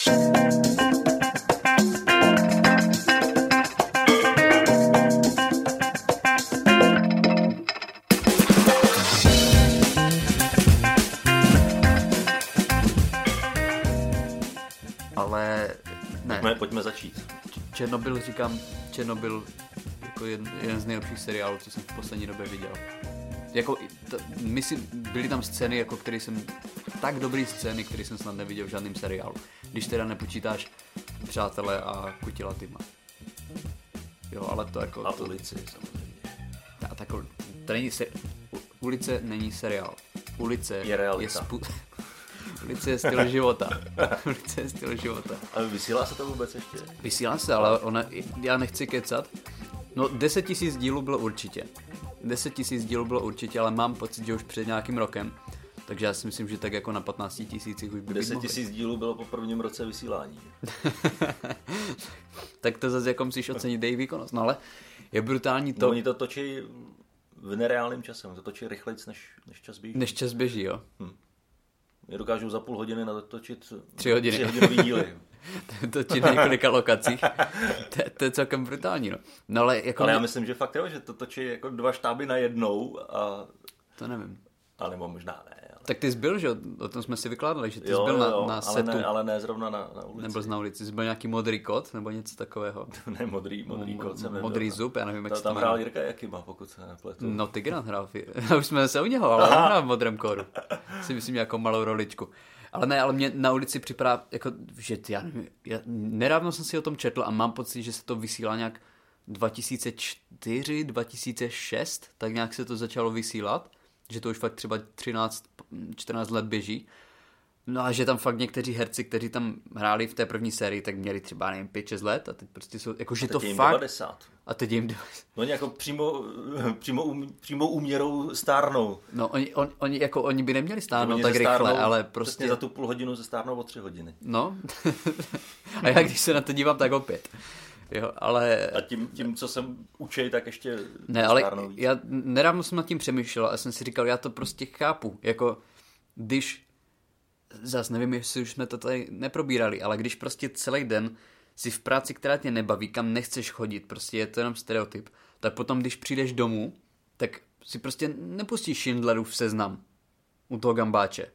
Ale ne, Pojďme, pojďme začít. Černobyl říkám, Černobyl jako jeden, jeden z nejlepších seriálů, co jsem v poslední době viděl. Jako, t, myslím, byly tam scény, jako které jsem, tak dobrý scény, které jsem snad neviděl v žádném seriálu. Když teda nepočítáš Přátelé a Kutila Tyma. Jo, ale to jako... A to, ulici samozřejmě. a tak, to není se, ulice není seriál. Ulice Je realita. Je spu, ulice je styl života. ulice je styl života. Ale vysílá se to vůbec ještě? Vysílá se, ale ona, já nechci kecat. No 10 tisíc dílů bylo určitě. 10 tisíc dílů bylo určitě, ale mám pocit, že už před nějakým rokem. Takže já si myslím, že tak jako na 15 tisících už by být 10 mohli. tisíc dílů bylo po prvním roce vysílání. tak to zase jako musíš ocenit její výkonnost. No ale je brutální To... to, Oni to točí v nereálném čase, oni to točí rychleji, než, než čas běží. než čas běží, jo. Oni dokážou za půl hodiny natočit Tři hodiny. tři hodinový díly. to ti na několika lokacích. to, to, je celkem brutální, no. No ale jako... Ale já myslím, že fakt jo, že to točí jako dva štáby na jednou a... To nevím. A nebo možná ne. Tak ty jsi byl, že jo? O tom jsme si vykládali, že ty jsi Jo, byl jo, na, na ale, setu. ne, ale ne zrovna na, na ulici. Nebyl jsi na ulici, jsi byl nějaký modrý kot nebo něco takového. ne, modrý, modrý Mo- kot jsem nebyl. modrý zub, já nevím, jak se to Tam hrál Jirka Jakima, pokud se nepletu. No, Tigran hrál. Už jsme se u něho, ale on hrál v modrém kóru. Si myslím nějakou malou roličku. Ale ne, ale mě na ulici připadá, jako, že ty, já nevím, já, nedávno jsem si o tom četl a mám pocit, že se to vysílá nějak 2004, 2006, tak nějak se to začalo vysílat, že to už fakt třeba 13, 14 let běží. No a že tam fakt někteří herci, kteří tam hráli v té první sérii, tak měli třeba, nevím, 5-6 let a teď prostě jsou, jako, že Teď to jim fakt... 90. A teď jim 90. No oni jako přímo, přímo, um, přímo úměrou stárnou. No, oni, on, oni, jako, oni by neměli stáhnout Oni tak rychle, ale prostě... za tu půl hodinu se stárnou o tři hodiny. No. a já když se na to dívám, tak opět. Jo, ale... A tím, tím co jsem učej, tak ještě Ne, ale stárnou já nedávno jsem nad tím přemýšlel a jsem si říkal, já to prostě chápu. Jako, když, zas nevím, jestli už jsme to tady neprobírali, ale když prostě celý den si v práci, která tě nebaví, kam nechceš chodit, prostě je to jenom stereotyp, tak potom, když přijdeš domů, tak si prostě nepustíš Schindlerův seznam u toho gambáče.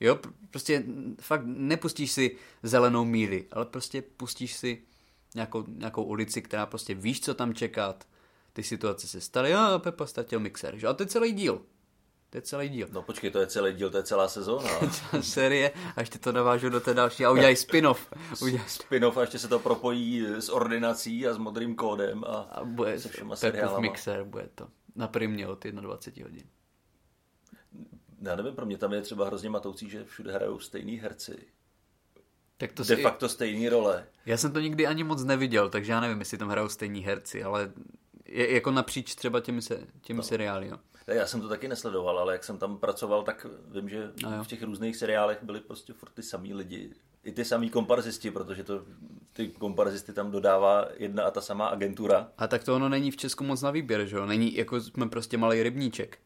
Jo, pr- prostě fakt nepustíš si zelenou míli, ale prostě pustíš si nějakou, nějakou ulici, která prostě víš, co tam čekat. Ty situace se staly, a Pepa ztratil mixer, že? A to je celý díl. To je celý díl. No počkej, to je celý díl, to je celá sezóna. Celá série, a ještě to navážu do té další a udělají spin-off. Udělají Spin-off a ještě se to propojí s ordinací a s modrým kódem a, a bude se všema seriálama. mixer, bude to. Na primě od 21 hodin. Já nevím, pro mě tam je třeba hrozně matoucí, že všude hrajou stejný herci. Tak to De si, facto stejný role. Já jsem to nikdy ani moc neviděl, takže já nevím, jestli tam hrajou stejní herci, ale je, jako napříč třeba těmi, se, těmi no. seriály, jo. Já jsem to taky nesledoval, ale jak jsem tam pracoval, tak vím, že No v těch různých seriálech byli prostě furt ty samý lidi. I ty samý komparzisti, protože to, ty komparzisty tam dodává jedna a ta samá agentura. A tak to ono není v Česku moc na výběr, že jo? Není, jako jsme prostě malý rybníček.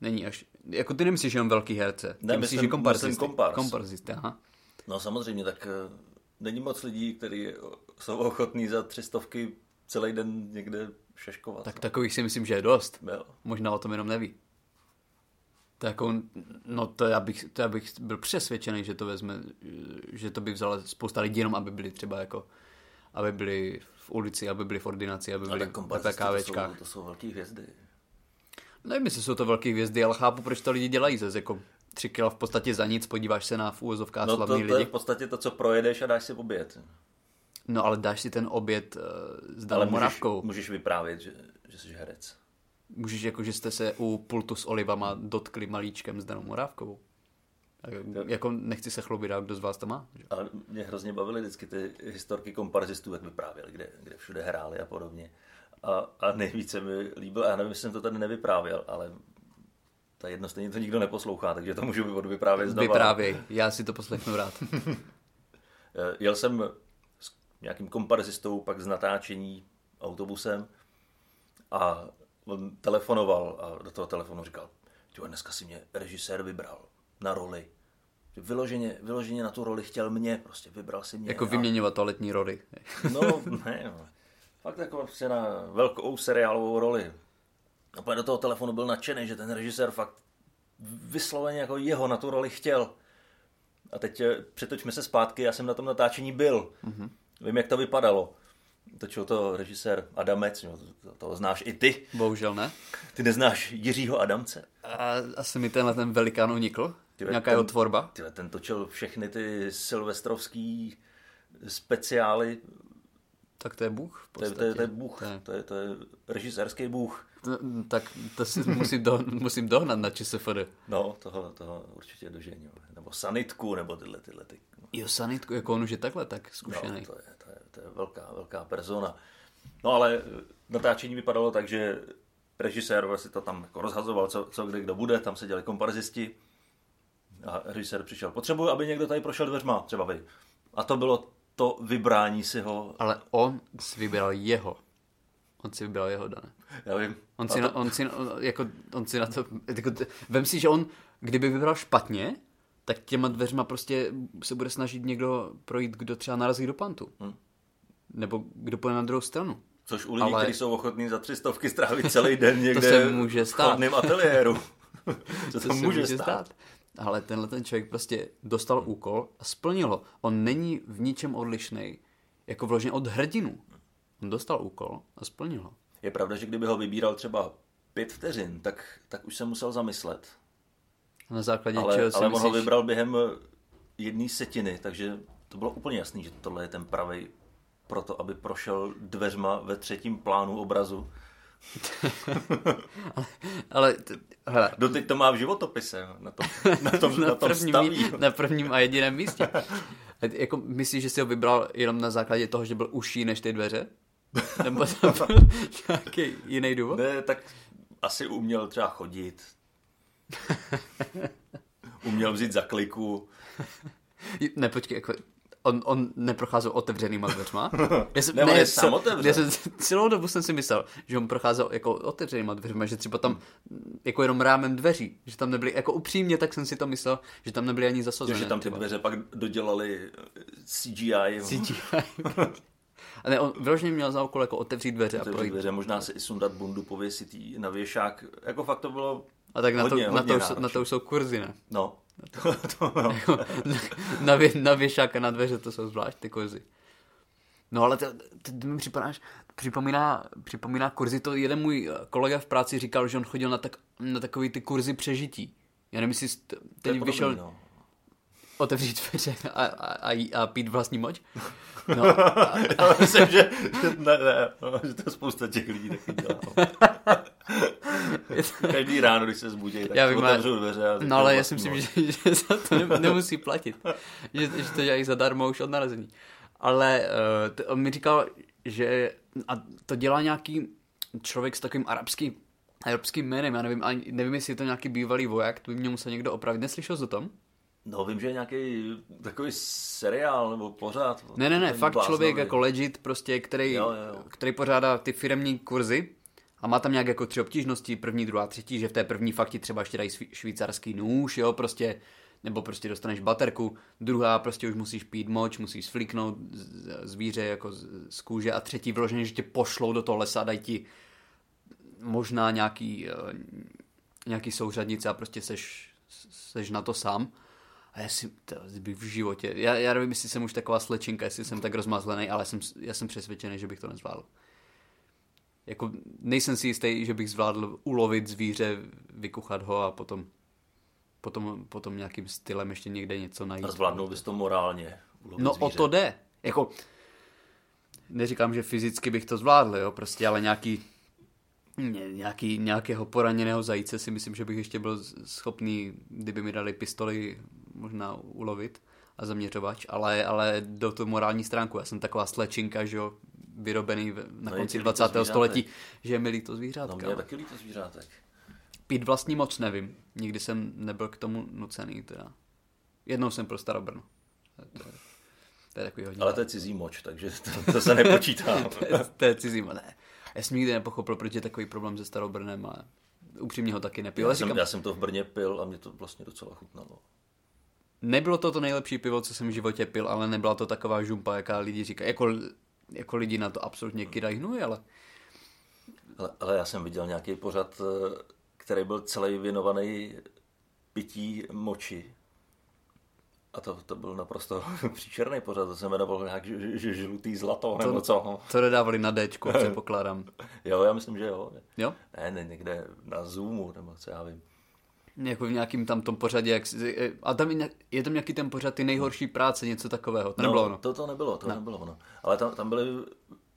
Není až, jako ty nemyslíš jenom velký herce. Ty Ne, myslíš, myslím- že komparzisty. myslím kompars. Komparzisty, aha. No samozřejmě, tak eh, není moc lidí, kteří jsou ochotní za tři stovky celý den někde šaškovat. Tak takových si myslím, že je dost. Jo. Možná o tom jenom neví. To jako, no to já, bych, to já bych byl přesvědčený, že to vezme, že to by vzala spousta lidí jenom, aby byli třeba jako, aby byli v ulici, aby byli v ordinaci, aby byli tak v to PPKVčkách. jsou, to jsou velký hvězdy. Nevím, jestli jsou to velké hvězdy, ale chápu, proč to lidi dělají zase, jako tři kila v podstatě za nic, podíváš se na v úvozovkách No to, slavný to je lidi. v podstatě to, co projedeš a dáš si oběd. No ale dáš si ten oběd uh, s Danou můžeš, Moravkou. můžeš vyprávět, že, že jsi herec. Můžeš jako, že jste se u pultu s olivama dotkli malíčkem s Danou Morávkovou. Tak, jako nechci se chlubit, kdo z vás to má? že? Ale mě hrozně bavily vždycky ty historky komparzistů, jak vyprávěli, kde, kde všude hráli a podobně. A, a nejvíce mi líbil, a já nevím, jestli jsem to tady nevyprávěl, ale ta jedno stejně to nikdo neposlouchá, takže to můžu odvyprávět znova. Vyprávěj, já si to poslechnu rád. Eh, Jel jsem nějakým komparzistou pak z natáčení autobusem a on telefonoval a do toho telefonu říkal, "Tyjo, dneska si mě režisér vybral na roli. Vyloženě, vyloženě na tu roli chtěl mě, prostě vybral si mě. Jako a- vyměňovat toaletní rody. No, ne, no. Fakt jako prostě na velkou seriálovou roli. A pak do toho telefonu byl nadšený, že ten režisér fakt vysloveně jako jeho na tu roli chtěl. A teď eh, přetočme se zpátky, já jsem na tom natáčení byl. Mm-hmm. Vím, jak to vypadalo. Točil to režisér Adamec, no, to, to znáš i ty. Bohužel ne. Ty neznáš Jiřího Adamce. A asi mi tenhle ten velikán unikl. Tyhle, Nějaká jeho ten- tvorba. Tyhle, ten točil všechny ty silvestrovský speciály. Tak to je Bůh. v To je, to, je, to je bůh, To je- to je, to je režisérský bůh. Tak to si musím, do, musím dohnat na ČSFD. No, toho, toho určitě doženil. Nebo sanitku, nebo tyhle, tyhle ty. Jo, sanitku, jako on už je takhle tak No, zkušený. to, je, to, je, to je velká, velká persona. No ale eh, natáčení vypadalo tak, že režisér si to tam jako rozhazoval, co, co kde kdo bude, tam se dělali komparzisti. A režisér přišel, potřebuji, aby někdo tady prošel dveřma, třeba vy. A to bylo to vybrání si ho, Ale on si vybral jeho. On si vybral jeho, Dane. já vím. On si, to, na, on, si, jako, on si na to... Jako, vem si, že on, kdyby vybral špatně, tak těma dveřma prostě se bude snažit někdo projít, kdo třeba narazí do pantu. Hm. Nebo kdo půjde na druhou stranu. Což u lidí, ale- kteří jsou ochotní za tři stovky strávit celý den někde se může v stát. chodném ateliéru. Co To to se může stát? Ale tenhle ten člověk prostě dostal úkol a splnil ho. On není v ničem odlišný, jako vložně od hrdinu. On dostal úkol a splnil ho. Je pravda, že kdyby ho vybíral třeba pět vteřin, tak, tak už se musel zamyslet. Na základě Ale, čeho si ale on myslíš, ho vybral během jedné setiny, takže to bylo úplně jasný, že tohle je ten pravý proto, aby prošel dveřma ve třetím plánu obrazu. Ale, t- hele, Doteď to má v životopise, na tom, na tom, na na, tom prvním, staví. na prvním a jediném místě. Jako myslíš, že si ho vybral jenom na základě toho, že byl užší než ty dveře? Nebo to byl nějaký jiný důvod? Ne, tak asi uměl třeba chodit. Uměl vzít za kliku. Ne, počkej, jako, on, on neprocházel otevřenýma dveřma. Já jsem, Ne, co- sám otevřel. já jsem, celou dobu jsem si myslel, že on procházel jako otevřenýma dveřma, že třeba tam jako jenom rámem dveří, že tam nebyly, jako upřímně, tak jsem si to myslel, že tam nebyly ani zasazené. že tam ty dveře pak dodělali CGI. CGI. A ne, on vyloženě měl za úkol jako otevřít dveře a Otevřít projít. dveře, možná si i sundat bundu, pověsit jí na věšák. Jako fakt to bylo A tak na, hodně, to, na, hodně to, už, jsou- na to už jsou kurzy, ne? No, to, to, no. na, vě, na věšák a na dveře to jsou zvlášť ty kurzy. No ale to mi připadáš, připomíná, připomíná kurzy, to jeden můj eh, kolega v práci říkal, že on chodil na, tak, na takový ty kurzy přežití. Já nevím, jestli je teď podobný, vyšel no. otevřít dveře a, a, a, a pít vlastní moč. No, a, Já myslím, že, že, ne, ne, no, že to spousta těch lidí taky dělá. no. Každý ráno, když se zbudí, tak Já vím, otevřou dveře. A No ale já si myslím, že, že za to ne, nemusí platit. Že, že to dělají zadarmo už od narození. Ale uh, to, on mi říkal, že a to dělá nějaký člověk s takovým arabským, arabským jménem, já nevím, ani, nevím, jestli je to nějaký bývalý voják, to by mě musel někdo opravit. Neslyšel jsi o tom? No vím, že je nějaký takový seriál nebo pořád. Ne, ne, ne, fakt bláznový. člověk jako legit, prostě, který, Jo, jo, který pořádá ty firmní kurzy a má tam nějak jako tři obtížnosti, první, druhá, třetí, že v té první fakt ti třeba ještě dají švýcarský nůž, jo, prostě, nebo prostě dostaneš baterku, druhá prostě už musíš pít moč, musíš flíknout z- zvíře jako z, z kůže a třetí vyloženě, že tě pošlou do toho lesa a dají ti možná nějaký, eh, nějaký souřadnice a prostě seš, seš na to sám. A já si, to bych v životě, já, já nevím, jestli jsem už taková slečinka, jestli jsem tak rozmazlený, ale jsem, já jsem přesvědčený, že bych to nezvládl. Jako nejsem si jistý, že bych zvládl ulovit zvíře, vykuchat ho a potom, potom, potom nějakým stylem ještě někde něco najít. A zvládnul bys to morálně. ulovit No o zvíře. to jde. Jako, neříkám, že fyzicky bych to zvládl, jo, prostě, ale nějaký, ně- nějaký, nějakého poraněného zajíce si myslím, že bych ještě byl schopný, kdyby mi dali pistoli, možná ulovit a zaměřovač, ale, ale do tu morální stránku. Já jsem taková slečinka, že jo, vyrobený na No konci ti líto 20. zvířátek. století, že je mi líto No zvířátka. mě je taky líto zvířátek. Pít vlastní moc nevím. Nikdy jsem nebyl k tomu nucený teda. Jednou jsem pro Starobrno. To je, to je takový hodně. Ale to je cizí moč, takže to, to se nepočítá. to, je, to je cizí, ne. Já jsem nikdy nepochopil, proč je takový problém se Starobrnem, ale upřímně ho taky nepil. já, jsem, říkám, já jsem to v Brně pil a mě to vlastně docela chutnalo. Nebylo to to nejlepší pivo, co jsem v životě pil, ale nebyla to taková žumpa, jaká lidi říkají. Jako, jako lidi na to absolutně kydají hnůj, ale... Ale, ale já jsem viděl nějaký pořad, eh, který byl celý věnovaný pití moči. A to, to byl naprosto příšerný pořad, to se jmenovalo nějak ž, ž, žlutý zlato, to, nebo co. No. To nedávali na Dčko, předpokládám. jo, já myslím, že jo. Jo? Ne, ne, někde na Zoomu, nebo co já vím. Jako v nějakým tam tom pořadě, jak, a tam je, je tam nějaký ten pořad, ty nejhorší práce, něco takového, to no, nebylo ono. To, to nebylo, to ne. nebylo ono. Ale tam, tam byly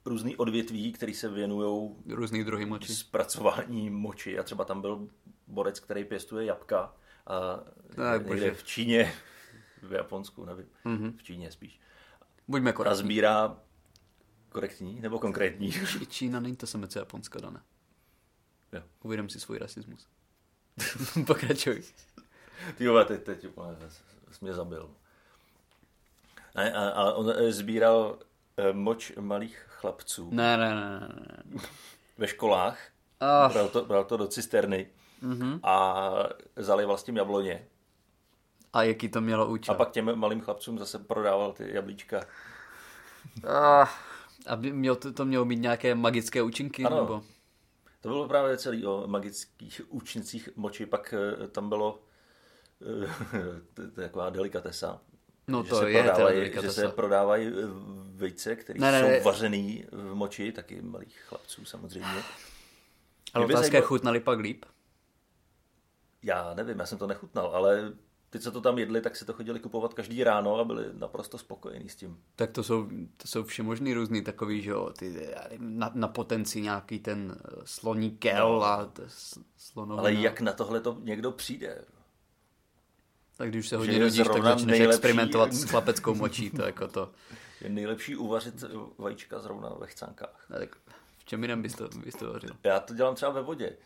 různý odvětví, který se věnují různý druhy moči. Zpracování moči a třeba tam byl borec, který pěstuje jabka a někde v Číně, v Japonsku, nevím, mm-hmm. v Číně spíš. Buďme korektní. A sbírá korektní nebo konkrétní? Čína není to Japonsko, Dane. Jo. Uvědom si svůj rasismus. Pokračuj. Ty jo, teď, teď úplně jsi mě zabil. Ne, a, a on eh, sbíral eh, moč malých chlapců. Ne, ne, ne, ne. Ve školách. Oh. Bral, to, bral to do cisterny mm-hmm. a zalival s tím jabloně. A jaký to mělo účel? A pak těm malým chlapcům zase prodával ty jablíčka. Ah. A mělo to, to mělo mít nějaké magické účinky? Ano. Nebo? To bylo právě celý o magických účincích moči, pak eh, tam bylo je taková delikatesa. No že to se je prodávají, Že se prodávají eh, vejce, které ne, ne, jsou ne. vařený v moči, taky malých chlapců samozřejmě. Ale otázka je, chutnali pak líp? Já nevím, já jsem to nechutnal, ale ty, co to tam jedli, tak si to chodili kupovat každý ráno a byli naprosto spokojení s tím. Tak to jsou, to jsou všemožný různý takový, že jo, ty, na, na potenci nějaký ten eh, sloní kel No. a slonovina. Ale jak na tohle to někdo přijde? Tak když se hodně nudíš, tak začneš nejlepší- experimentovat s chlapeckou močí, to jako to. Je nejlepší uvařit vajíčka zrovna ve chcánkách. Ne, tak v čem jiném bys to, bys to vařil? Já to dělám třeba ve vodě.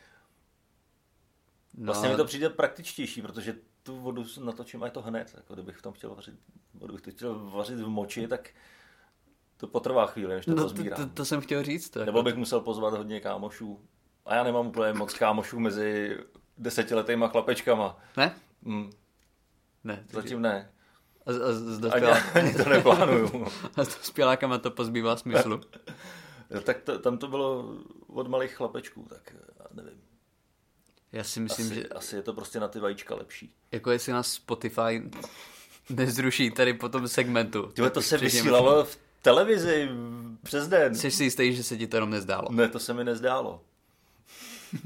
No, Vlastně mi to přijde praktičtější, protože tu vodu natočím a je to hned. Jako kdybych v tom chtěl vařit, kdybych to chtěl vařit v moči, tak to potrvá chvíli, než to no, to, pozbírám. to, to, jsem chtěl říct. To, Nebo jako, bych musel pozvat hodně kámošů. A já nemám úplně moc kámošů mezi desetiletýma chlapečkama. Ne? Hm, Ne. zatím ne. A, a, s Ani, ani to neplánuju. a s dospělákama to pozbývá smyslu. tak to, tam to bylo od malých chlapečků, tak nevím. Já si myslím, Asi, že asi je to prostě na ty vajíčka lepší. jako jestli nás Spotify nezruší tady po tom segmentu. Tyhle, to se vysílalo v televizi přes den. Jsi si jistý, že se ti to jenom nezdálo? Ne, to se mi nezdálo.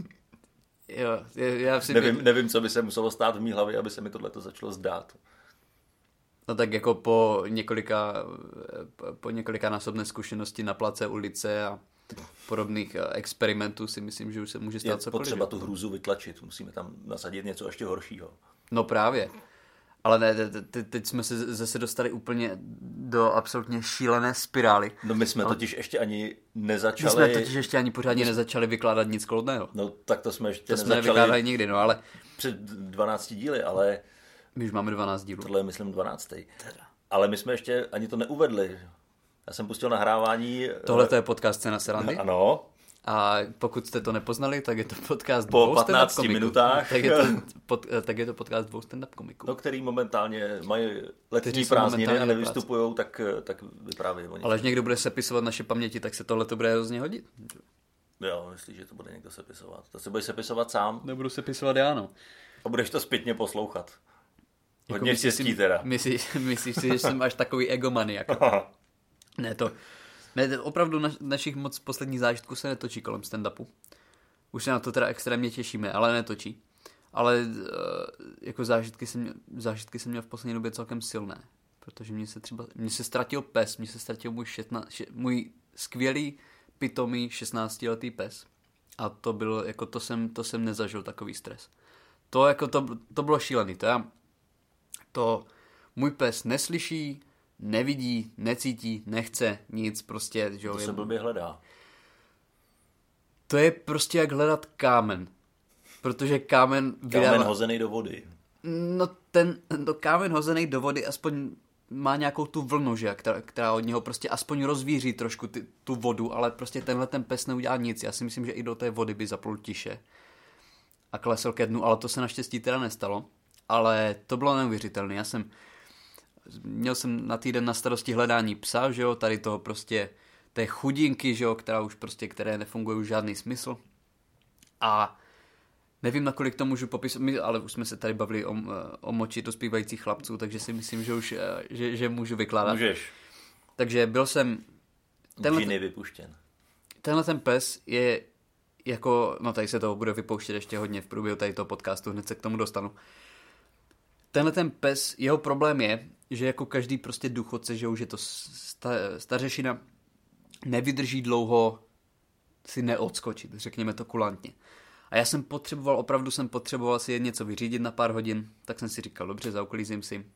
Jo, já si Nevím, nevím, co by se muselo stát v mý hlavě, aby se mi tohle začalo zdát. No tak jako po několika, po několika násobné zkušenosti na place, ulice a podobných eh, experimentů si myslím, že už se může Je stát cokoliv. potřeba tu hrůzu vytlačit, musíme tam nasadit něco ještě horšího. No právě. Ale ne, te- te- teď jsme se zase dostali úplně do absolutně šílené spirály. No my jsme totiž ještě ani My nezačali... jsme totiž ještě ani pořádně nezačali vykládat nic kloudného. No tak to jsme ještě To jsme nezačali nevykládali nikdy, no ale před 12 díly, ale my už máme 12 dílů. tohle je myslím 12. Ale my jsme ještě ani to neuvedli. Já jsem pustil nahrávání... Tohle to je podcast Cena Serandy. Ano, A pokud jste to nepoznali, tak je to podcast Po dvou 15 stand-up komiků. minutách. Tak je, to, pod, tak je to podcast dvou stand-up komiků. no, který momentálně mají letní Kteří prázdniny a nevystupují, tak, tak vyprávějí o. Ale až někdo bude sepisovat naše paměti, tak se tohle to bude hrozně hodit. Jo, myslíš, že to bude někdo sepisovat. To se budeš sepisovat sám Nebudu sepisovat já, no. a budeš to zpětně poslouchat. Jako Hodně myslíš štěstí si- teda. Myslíš, myslíš si, že jsem až takový egomaniak? Ne, to... Ne, opravdu na, našich moc posledních zážitků se netočí kolem stand-upu. Už se na to teda extrémně těšíme, ale netočí. Ale uh, jako zážitky jsem, měl, zážitky jsem měl v poslední době celkem silné. Protože mě se třeba, mě se ztratil pes, mě se ztratil můj, šetna, še, můj skvělý, pitomý 16-letý pes. A to bylo, jako to jsem, to jsem nezažil takový stres. To jako to, to bylo šílený, to já, to můj pes neslyší, nevidí, necítí, nechce nic, prostě, že jo, To je- se blbě hledá. to je prostě jak hledat kámen. Protože kámen vydává... Kámen hozený do vody. No ten no, kámen hozený do vody aspoň má nějakou tu vlnu, že, která, která od něho prostě aspoň rozvíří trošku ty, tu vodu, ale prostě tenhle ten pes neudělá nic. Já si myslím, že i do té vody by zaplul tiše a klesl ke dnu, ale to se naštěstí teda nestalo. ale to bylo neuvěřitelné. Já jsem, měl jsem na týden na starosti hledání psa, že jo, tady toho prostě, té chudinky, že jo, která už prostě, které nefunguje už žádný smysl. A nevím, nakolik to můžu popisat, ale už jsme se tady bavili o, o moči dospívajících chlapců, takže si myslím, že už, eh, že, že můžu vykládat. Můžeš. Takže byl jsem... Tenhle, ten, vypuštěn. Tenhle ten pes je jako, no tady se toho bude vypouštět ještě hodně v průběhu tady toho podcastu, hned se k tomu dostanu. Tenhle ten pes, jeho problém je, že jako každý prostě důchodce, že už je to sta, stařešina, nevydrží dlouho si neodskočit, řekněme to kulantně. A já jsem potřeboval, opravdu jsem potřeboval si něco vyřídit na pár hodin, tak jsem si říkal, dobře, zauklízím si.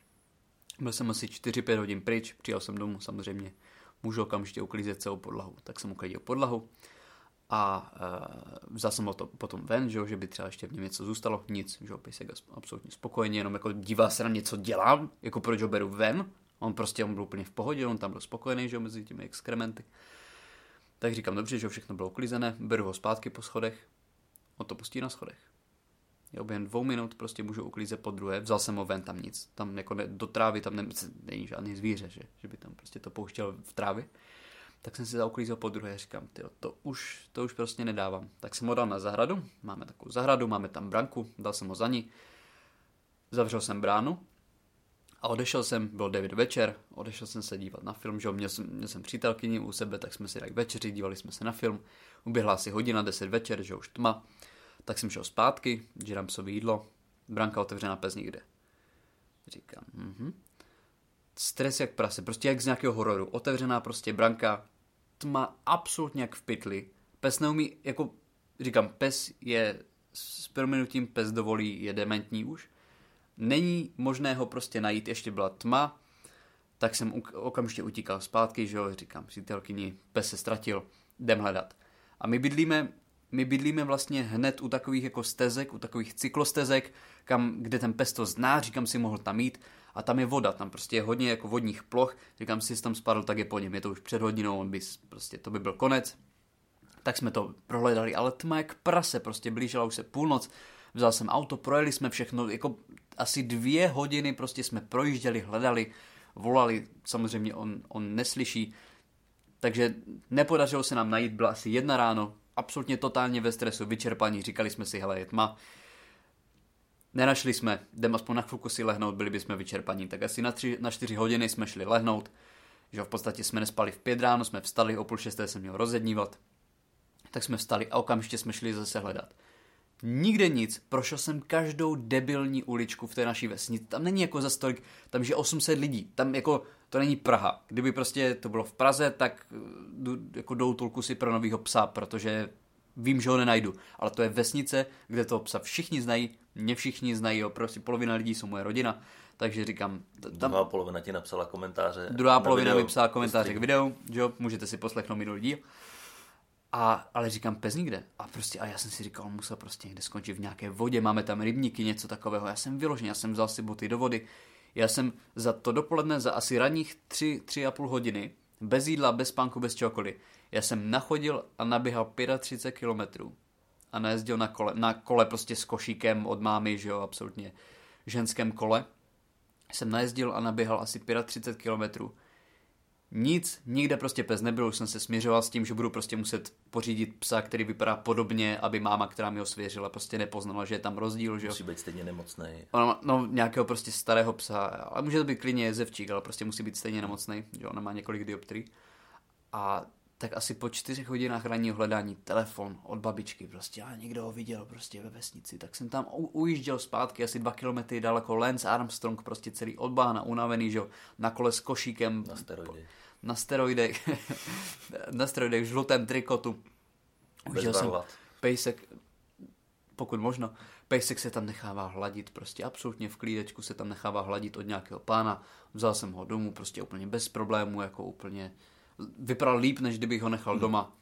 Byl jsem asi 4-5 hodin pryč, přijel jsem domů samozřejmě, můžu okamžitě uklízet celou podlahu. Tak jsem uklidil podlahu a uh, vzal jsem ho to potom ven, že, že by třeba ještě v něm něco zůstalo, nic, že Pejsek absolutně spokojeně, jenom jako dívá se na něco dělám, jako proč ho beru ven, on prostě on byl úplně v pohodě, on tam byl spokojený, že mezi těmi exkrementy. Tak říkám, dobře, že všechno bylo uklizené, beru ho zpátky po schodech, on to pustí na schodech. Jo, během dvou minut prostě můžu uklízet po druhé, vzal jsem ho ven, tam nic, tam jako ne, do trávy, tam ne, není žádný zvíře, že, že by tam prostě to pouštěl v trávě. Tak jsem si zauklízel po druhé, říkám, tyjo, to už, to už prostě nedávám. Tak jsem ho dal na zahradu, máme takovou zahradu, máme tam branku, dal jsem ho za ní, zavřel jsem bránu a odešel jsem, byl 9 večer, odešel jsem se dívat na film, že měl jsem, měl jsem přítelkyni u sebe, tak jsme si dali večeři, dívali jsme se na film, uběhla asi hodina, 10 večer, že už tma, tak jsem šel zpátky, že dám sobě jídlo, branka otevřená pes nikde. Říkám, mhm. Stres jak prase, prostě jak z nějakého hororu. Otevřená prostě branka, tma absolutně jak v pytli. Pes neumí, jako říkám, pes je s prominutím pes dovolí, je dementní už. Není možné ho prostě najít, ještě byla tma, tak jsem okamžitě utíkal zpátky, že jo, říkám přítelkyni, pes se ztratil, jdem hledat. A my bydlíme my bydlíme vlastně hned u takových jako stezek, u takových cyklostezek, kam, kde ten pes to zná, říkám si, mohl tam jít a tam je voda, tam prostě je hodně jako vodních ploch, říkám si, tam spadl, tak je po něm, je to už před hodinou, on by prostě, to by byl konec. Tak jsme to prohledali, ale tma jak prase, prostě blížila už se půlnoc, vzal jsem auto, projeli jsme všechno, jako asi dvě hodiny prostě jsme projížděli, hledali, volali, samozřejmě on, on neslyší, takže nepodařilo se nám najít, byla asi jedna ráno, absolutně totálně ve stresu, vyčerpaní, říkali jsme si, hele, je tma. Nenašli jsme, jdem aspoň na chvilku si lehnout, byli bychom vyčerpaní, tak asi na, tři, na čtyři hodiny jsme šli lehnout, že v podstatě jsme nespali v pět ráno, jsme vstali, o půl šesté jsem měl rozednívat, tak jsme vstali a okamžitě jsme šli zase hledat. Nikde nic, prošel jsem každou debilní uličku v té naší vesnici, tam není jako za stolik, tam je 800 lidí, tam jako to není Praha. Kdyby prostě to bylo v Praze, tak eh, jako jdou tulku si pro novýho psa, protože vím, že ho nenajdu. Ale to je vesnice, kde toho psa všichni znají, mě všichni znají, jo, prostě polovina lidí jsou moje rodina, takže říkám... Tam, druhá polovina ti napsala komentáře. Druhá polovina video, mi psala komentáře k videu, že jo, můžete si poslechnout minulý díl. A, ale říkám, pes nikde. A prostě, a já jsem si říkal, on musel prostě někde skončit v nějaké vodě, máme tam rybníky, něco takového. Já jsem vyložený, já jsem vzal si boty do vody, já jsem za to dopoledne, za asi ranních tři, tři a půl hodiny, bez jídla, bez spánku, bez čokoliv, já jsem nachodil a naběhal 35 kilometrů a najezdil na kole, na kole prostě s košíkem od mámy, že jo, absolutně ženském kole. Jsem najezdil a naběhal asi 35 kilometrů nic, nikde prostě pes nebyl, už jsem se směřoval s tím, že budu prostě muset pořídit psa, který vypadá podobně, aby máma, která mi ho svěřila, prostě nepoznala, že je tam rozdíl, že jo. Musí být stejně nemocný. No, no, nějakého prostě starého psa, ale může to být klidně jezevčík, ale prostě musí být stejně nemocný, že ona má několik dioptrií. A tak asi po čtyřech hodinách ranního hledání telefon od babičky, prostě a někdo ho viděl prostě ve vesnici, tak jsem tam u, ujížděl zpátky asi dva kilometry daleko, Lance Armstrong prostě celý odbána, unavený, že jo, na kole s košíkem. Na steroidy na steroidech, na steroidech, v žlutém trikotu. Užil jsem pejsek, pokud možno, pejsek se tam nechává hladit, prostě absolutně v klídečku se tam nechává hladit od nějakého pána. Vzal jsem ho domů, prostě úplně bez problémů, jako úplně, vypadal líp, než kdybych ho nechal hmm. doma.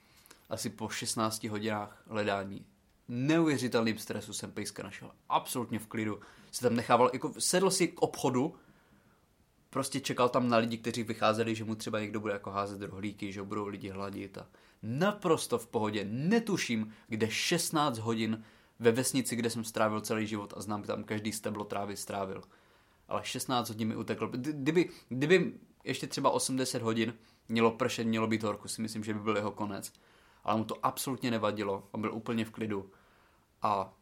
Asi po 16 hodinách hledání. Neuvěřitelným stresu jsem pejska našel. Absolutně v klidu. Se tam nechával, jako sedl si k obchodu, prostě čekal tam na lidi, kteří vycházeli, že mu třeba někdo bude jako házet rohlíky, že budou lidi hladit a naprosto v pohodě. Netuším, kde 16 hodin ve vesnici, kde jsem strávil celý život a znám tam každý steblo trávy strávil. Ale 16 hodin mi uteklo. Kdyby, kdyby ještě třeba 80 hodin mělo pršet, mělo být horku, si myslím, že by byl jeho konec. Ale mu to absolutně nevadilo, on byl úplně v klidu a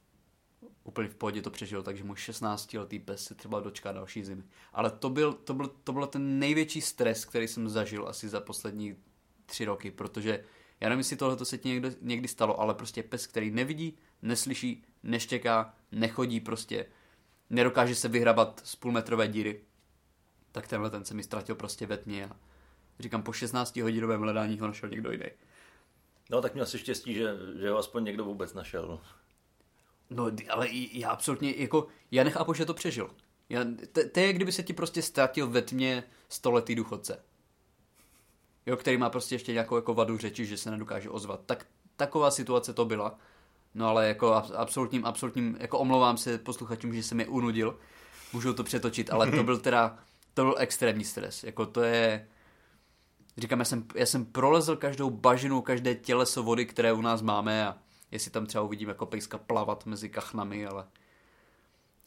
úplně v pohodě to přežil, takže můj 16 letý pes se třeba dočká další zimy. Ale to byl, to, byl, to byl ten největší stres, který jsem zažil asi za poslední tři roky, protože já nevím, jestli tohle se ti někdo, někdy stalo, ale prostě pes, který nevidí, neslyší, neštěká, nechodí prostě, nedokáže se vyhrabat z půlmetrové díry, tak tenhle ten se mi ztratil prostě ve tmě a říkám, po 16 hodinovém hledání ho našel někdo jiný. No tak měl si štěstí, že, že ho aspoň někdo vůbec našel. No, ale já absolutně, jako, já nechápu, že to přežil. Já, to, to je, kdyby se ti prostě ztratil ve tmě stoletý důchodce. Jo, který má prostě ještě nějakou jako vadu řeči, že se nedokáže ozvat. Tak taková situace to byla. No ale jako absolutním, absolutním, jako omlouvám se posluchačům, že jsem je unudil. Můžu to přetočit, ale to byl teda, to byl extrémní stres. Jako to je, říkám, já jsem, já jsem prolezl každou bažinu, každé těleso vody, které u nás máme a jestli tam třeba uvidím jako pejska plavat mezi kachnami, ale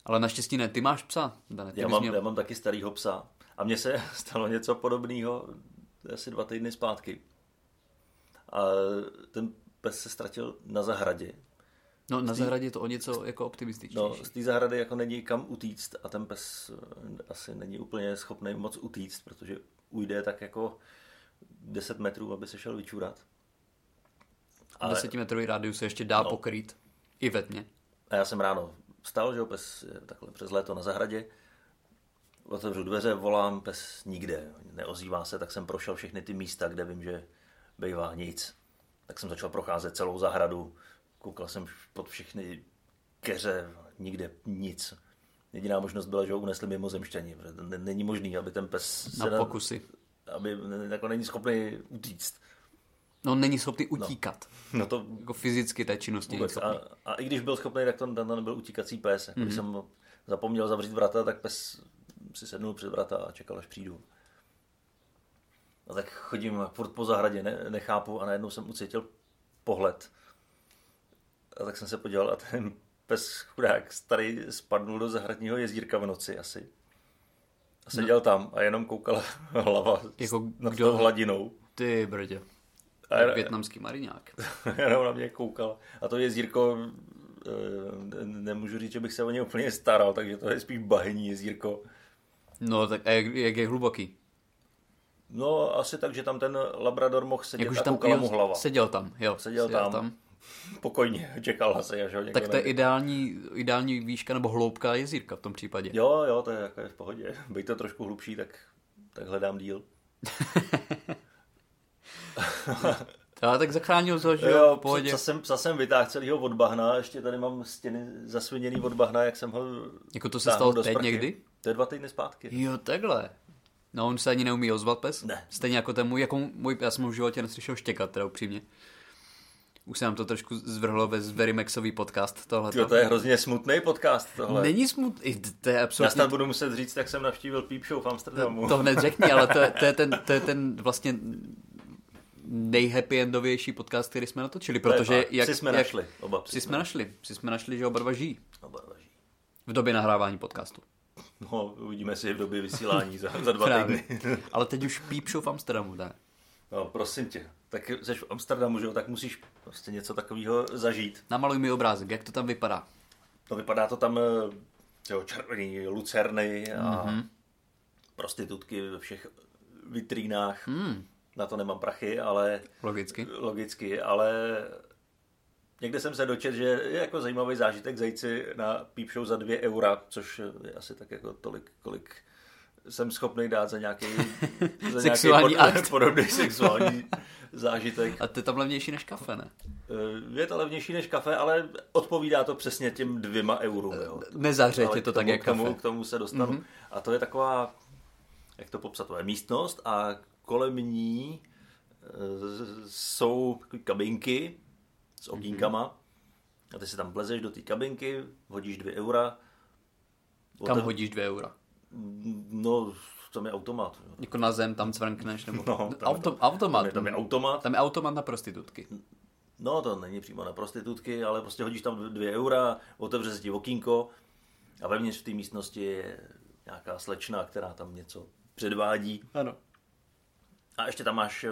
ale naštěstí ne. Ty máš psa, Dane, já, mám, měl... já mám taky starýho psa. A mně se stalo něco podobného asi dva týdny zpátky. A ten pes se ztratil na zahradě. No na zahradě je to o něco jako optimističnější. No, z té zahrady jako není kam utíct a ten pes asi není úplně schopný moc utíct, protože ujde tak jako 10 metrů, aby se šel vyčurat. Ale... 10 metrový rádius se ještě dá no. pokrýt i ve tmě. A já jsem ráno vstal, že pes je takhle přes léto na zahradě, otevřu dveře, volám, pes nikde, neozývá se, tak jsem prošel všechny ty místa, kde vím, že bývá nic. Tak jsem začal procházet celou zahradu, koukal jsem pod všechny keře, nikde nic. Jediná možnost byla, že ho unesli mimozemšťani. Není možný, aby ten pes... Na se pokusy. Aby jako není schopný utíct. No, není schopný no. utíkat. No, no to... Jako fyzicky té činnosti vůbec. A, a, i když byl schopný, tak to, to nebyl utíkací pes. mm-hmm. Když jsem zapomněl zavřít vrata, tak pes si sednul před vrata a čekal, až přijdu. A tak chodím furt po zahradě, ne, nechápu a najednou jsem ucítil pohled. A tak jsem se podíval a ten pes chudák starý spadnul do zahradního jezdírka v noci asi. A seděl no. tam a jenom koukala hlava jako nad kdo? tou hladinou. Ty brdě. A Větnamský mariňák. jenom na mě koukal. A to jezdírko, eh, nemůžu říct, že bych se o ně úplně staral, takže to je spíš bahení jezdírko. No, tak a jak, jak je hluboký? No, asi tak, že tam ten Labrador mohl sedět Jak a tam, mu hlava. Seděl tam, jo. Seděl, seděl tam. tam. Pokojně, čekal se, až ho Tak to je ideální, ideální výška nebo hloubka jezírka v tom případě. Jo, jo, to je, jako je v pohodě. Být to trošku hlubší, tak, tak hledám díl. Já tak zachránil to, že jo, v pohodě. Psa jsem, psa jsem vytáhl celýho od bahna, ještě tady mám stěny zasviněný od bahna, jak jsem ho Jako to se stalo teď někdy? To je dva týdny zpátky. Jo, takhle. No on se ani neumí ozvat pes? Ne. Stejně jako ten můj, jako můj, já jsem v životě neslyšel štěkat, teda upřímně. Už se nám to trošku zvrhlo ve Verimexový podcast. Tohle. Jo, to je hrozně smutný podcast tohle. Není smutný, to je absolutně... Já budu muset říct, jak jsem navštívil Peep Show v Amsterdamu. To, to hned řekni, ale to je, to je, ten, to je ten vlastně nejhappy endovější podcast, který jsme natočili, protože jak, si jsme jak, našli, oba si jsme našli, si jsme našli, že oba dva žijí. Oba dva žijí. V době nahrávání podcastu. No, uvidíme si v době vysílání za, za dva týdny. Ale teď už Peep Show v Amsterdamu, ne? No, prosím tě. Tak jsi v Amsterdamu, že jo, tak musíš prostě něco takového zažít. Namaluj mi obrázek, jak to tam vypadá. No vypadá to tam, eh, jo, červený lucerny a mm-hmm. prostitutky ve všech vitrínách. Mm. Na to nemám prachy, ale... Logicky. Logicky, ale Někde jsem se dočet, že je jako zajímavý zážitek zajít si na Peep Show za dvě eura, což je asi tak jako tolik, kolik jsem schopný dát za nějaký, za sexuální nějaký pod, podobný sexuální zážitek. A to je tam levnější než kafe, ne? Eh, je to levnější než kafe, ale odpovídá to přesně těm dvěma eurům. Nezahřeje tě to tak, jak kafe. K tomu, k tomu se dostanu. Mm-hmm. A to je taková, jak to popsat, to je místnost a kolem ní eh, jsou kabinky, s okýnkama. Mm-hmm. A ty si tam vlezeš do té kabinky, hodíš dvě eura. Kam hodíš dvě eura? No, tam je automat. Jako na zem tam cvrkneš? Nebo... No, tam Auto, je tam, automat. Tam je, tam je automat. Tam je automat na prostitutky. No, to není přímo na prostitutky, ale prostě hodíš tam dvě eura, otevře se ti okýnko a vevnitř v té místnosti je nějaká slečna, která tam něco předvádí. Ano. A ještě tam máš eh,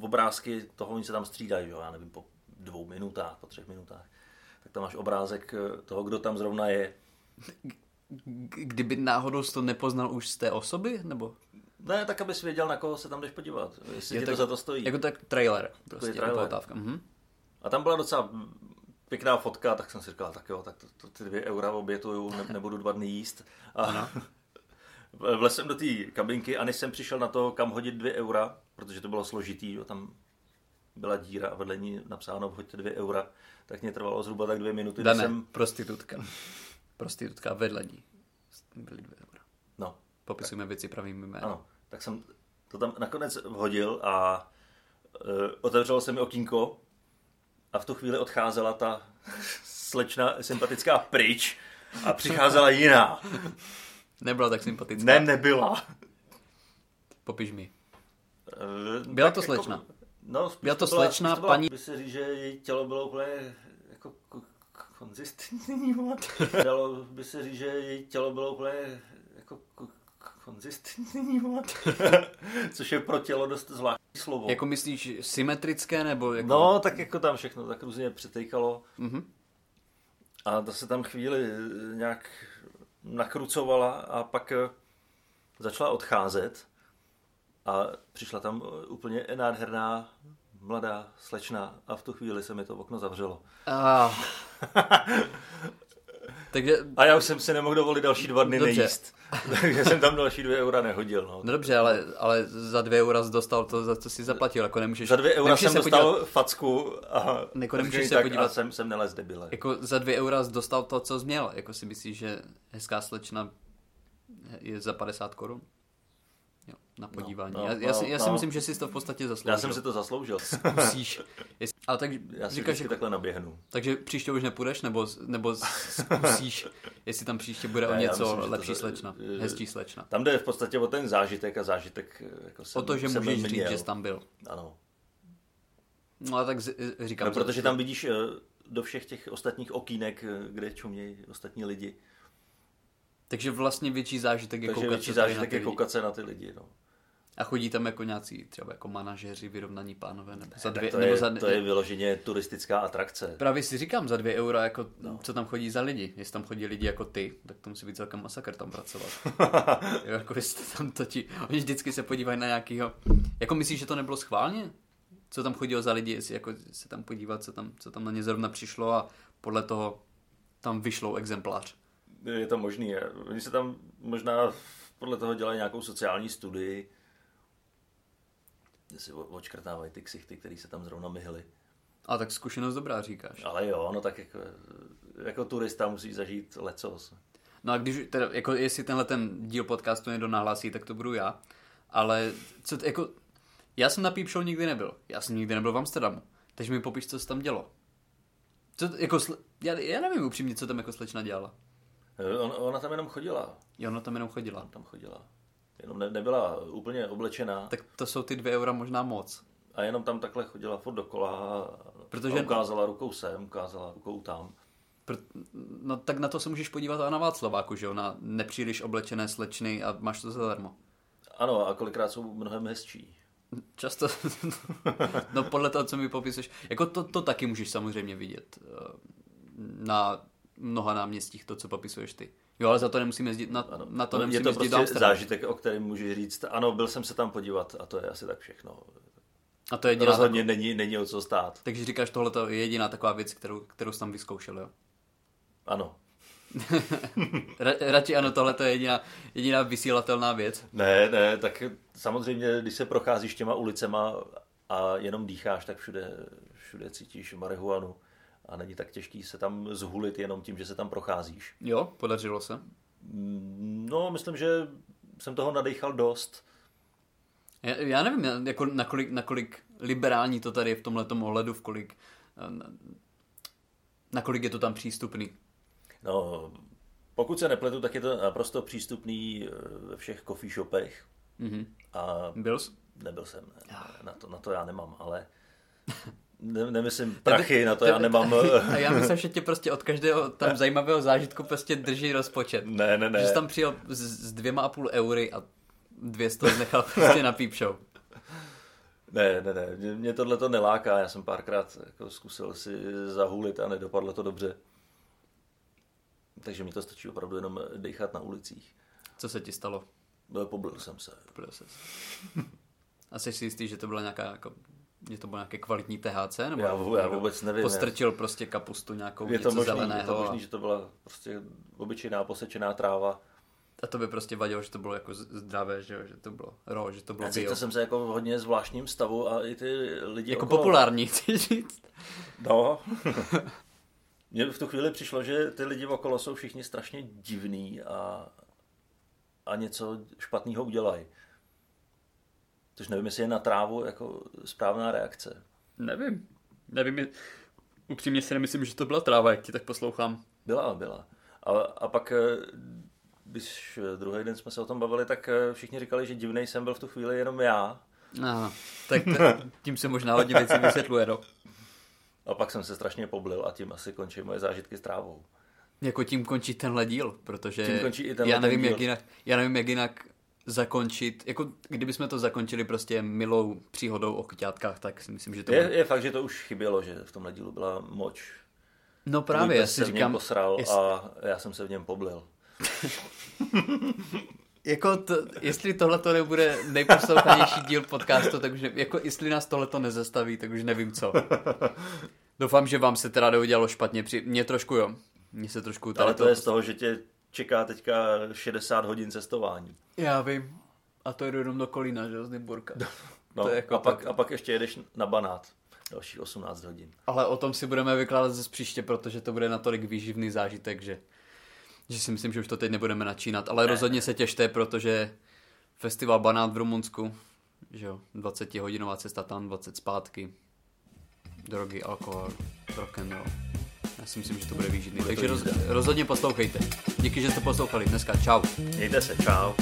obrázky toho, oni se tam střídají, jo, já nevím, po dvou minutách, po třech minutách. Tak tam máš obrázek eh, toho, kdo tam zrovna je. Kdyby náhodou to nepoznal už z té osoby, nebo? Ne, tak abys věděl, na koho se tam jdeš podívat, jestli Je ti tak- to za to stojí. Jako tak trailer. Prostě, trailer. upoutávka. Mhm. A tam byla docela pěkná fotka, tak jsem si říkal, tak jo, tak to, to ty dvě eura obětuju, ne, nebudu dva dny jíst. A vlez jsem do té kabinky a než jsem přišel na to, kam hodit dvě eura, protože to bylo složitý, jo, tam byla díra a vedle ní napsáno hoďte dvě eura, tak mě trvalo zhruba tak dvě minuty, Dané, jsem, prostitutka. Prostitutka vedle ní. Byly dvě eura. no, Popisujeme věci pravými jmény. ano, tak jsem to tam nakonec vhodil a uh, otevřelo se mi okýnko a v tu chvíli odcházela ta slečna sympatická pryč a přicházela jiná. Nebyla tak sympatická. Ne, nebyla. Popiš mi. Eh, Byla tak to slečna? Jako, no, spíš Byla to byla, slečna, to byla, paní- By se říct, že její tělo bylo úplně ko- konzistentní. vole. Dalo by se říct, že její tělo bylo úplně jako ko- konzistentní. vole. Což je pro tělo dost zvláštní slovo. Jako myslíš symetrické, nebo jako... No, tak jako tam všechno tak různě přetejkalo. Mhm. A to se tam chvíli nějak nakrucovala a pak eh, začala odcházet a přišla tam eh, úplně nádherná mladá slečna a v tu chvíli se mi to okno zavřelo. Ah. Takže, A já už jsem si nemohl dovolit další dva dny Dobře. nejíst. Takže jsem tam další dvě eura nehodil. No. no dobře, ale, ale za dvě eura jsi dostal to, za co jsi zaplatil, jako nemůžeš... Za dvě eura jsem se dostal Podívat, facku a, Jako nemůžeš tak se podívat- a jsem, jsem nelez debile. jako za dvě eura jsi dostal to, co jsi měl. Jako si myslíš, že hezká slečna je za 50 korun? Na podívání. no, já, já, no, si, já si no. myslím, že jsi to v podstatě zasloužil. Já jsem si to zasloužil. Musíš. Jest- Ale tak Já si říkáš, vždycky jako, takhle naběhnu. takže příště už nepůjdeš, nebo, nebo zkusíš, jestli tam příště bude o Ne, já něco myslím, že to- lepší slečna, že- hezčí slečna. Tam jde v podstatě o ten zážitek a zážitek jako jsem, O to, že můžeš říct, měl. že jsi tam byl. Ano. No a tak z, říkám... No, protože tam vidíš eh, do všech těch ostatních okýnek, eh, kde čumějí ostatní lidi. Takže vlastně větší zážitek je Takže koukat větší se tady na zážitek ty je lidi. koukat se na ty lidi. No. A chodí tam jako nějací třeba jako manažeři, vyrovnaní pánové, nebo za Tak dvě, to, nebo je, za to je vyloženě turistická atrakce. Právě si říkám za dvě eura, jako, no. co tam chodí za lidi. Jestli tam chodí lidi jako ty, tak to musí být celkem masakr tam pracovat. jo, jako jestli tam to ti, oni vždycky se podívají na nějakýho, jako myslíš, že to nebylo schválně? Co tam chodilo za lidi, jestli jako se tam podívat, co tam, co tam na ně zrovna přišlo a podle toho tam vyšlou exemplář. Je to možný. Oni se tam možná podle toho dělají nějakou sociální studii, si o- očkrtávají ty ksichty, který se tam zrovna myhly. A tak zkušenost dobrá, říkáš. Ale jo, no tak jako, jako turista musí zažít lecos. No a když, teda, jako jestli tenhle ten díl podcastu někdo nahlásí, tak to budu já. Ale co, jako, já jsem na Peep Show nikdy nebyl. Já jsem nikdy nebyl v Amsterdamu. Takže mi popiš, co se tam dělo. Co, jako, já, já nevím upřímně, co tam jako slečna dělala. Eh, On, ona tam jenom chodila. Jo, ona tam jenom chodila. Tam chodila. Jenom ne, nebyla úplně oblečená. Tak to jsou ty dvě eura možná moc. A jenom tam takhle chodila furt dokola Protože- a ukázala rukou sem, ukázala rukou tam. No tak na to se můžeš podívat a na Václaváku, že jo, na nepříliš oblečené slečny a máš to zadarmo. Ano, a kolikrát jsou mnohem hezčí. Často, no podle toho, co mi popisuješ, jako to, to taky můžeš samozřejmě vidět eh, na mnoha náměstích, to, co popisuješ ty. Jo, ale za to nemusíme jezdit, na, Ano. na to No, je nemusíme to jezdit prostě zážitek, o kterém můžeš říct, ano, byl jsem se tam podívat a to je asi tak všechno. A to je jediná Rozhodně není, není o co stát. Takže říkáš, tohle je jediná taková věc, kterou, kterou jsi tam vyzkoušel, jo? Ano. Ra, radši ano, tohle je jediná, jediná vysílatelná věc. Ne, ne, tak samozřejmě, když se procházíš těma ulicema a jenom dýcháš, tak všude, všude cítíš marihuanu a není tak těžký se tam zhulit jenom tím, že se tam procházíš. Jo, podařilo se. Mm, No, myslím, že jsem toho nadechal dost. Já, já nevím, jako nakolik, nakolik liberální to tady je v tomhle ohledu, v kolik, eh, na- nakolik je to tam přístupný. No, pokud se nepletu, tak je to naprosto přístupný eh, ve všech coffee shopech. Mhm. A Byl jsi? nebyl jsem, ne, na, to, na to já nemám, ale Ne, nemyslím prachy, na to já nemám... A já myslím, že tě prostě od každého tam zajímavého zážitku prostě drží rozpočet. Ne, ne, ne. Že jsi tam přijel s, s dvěma a půl eury a dvě sto nechal prostě na peep show. Ne, ne, ne, mě, mě tohle to neláká, já jsem párkrát jako zkusil si zahulit a nedopadlo to dobře. Takže mi to stačí opravdu jenom dechat na ulicích. Co se ti stalo? No, poblil jsem se. Poblil se. A jsi si jistý, že to byla nějaká jako že to bylo nějaké kvalitní THC? Nebo já, já vůbec nevím. Postrčil prostě kapustu nějakou je něco to možný, zeleného. Je to možný, že to byla prostě obyčejná posečená tráva. A to by prostě vadilo, že to bylo jako zdravé, že, že to bylo ro, že to bylo bio. jsem se jako v hodně zvláštním stavu a i ty lidi Jako okolo... populární, chci říct. No. Mně v tu chvíli přišlo, že ty lidi okolo jsou všichni strašně divný a, a něco špatného udělají. Což nevím, jestli je na trávu jako správná reakce. Nevím. Nevím, upřímně si nemyslím, že to byla tráva, jak ti tak poslouchám. Byla, byla. A, a pak, eh, když druhý den jsme se o tom bavili, tak eh, všichni říkali, že divnej jsem byl v tu chvíli jenom já. Aha, tak t- tím se možná hodně věcí vysvětluje, no. A pak jsem se strašně poblil a tím asi končí moje zážitky s trávou. Jako tím končí tenhle díl, protože tím končí i tenhle já nevím, díl. jak jinak, já nevím, jak jinak zakončit, jako kdybychom to zakončili prostě milou příhodou o kyťátkách, tak si myslím, že to je, je fakt, že to už chybělo, že v tomhle dílu byla moč. No právě, já si říkám... posral jest... a já jsem se v něm poblil. jako to, jestli tohle to nebude nejposlouchanější díl podcastu, tak už ne, jako jestli nás tohle to nezastaví, tak už nevím co. Doufám, že vám se teda neudělalo špatně. Při... Mně trošku jo. Mně se trošku... Ale to, to je z toho, že tě čeká teďka 60 hodin cestování. Já vím. A to jdu jenom do Kolína, že z Nymburka. No, to je jako a, pak, a pak ještě jedeš na Banát. Další 18 hodin. Ale o tom si budeme vykládat ze příště, protože to bude natolik výživný zážitek, že, že si myslím, že už to teď nebudeme načínat. Ale ne. rozhodně se těšte, protože festival Banát v Rumunsku, že jo, 20 hodinová cesta tam, 20 zpátky, drogy, alkohol, rock and roll. Já si myslím, že to bude výživný. Takže roz, rozhodně poslouchejte. Díky, že jste poslouchali dneska. Čau. Mějte se, čau.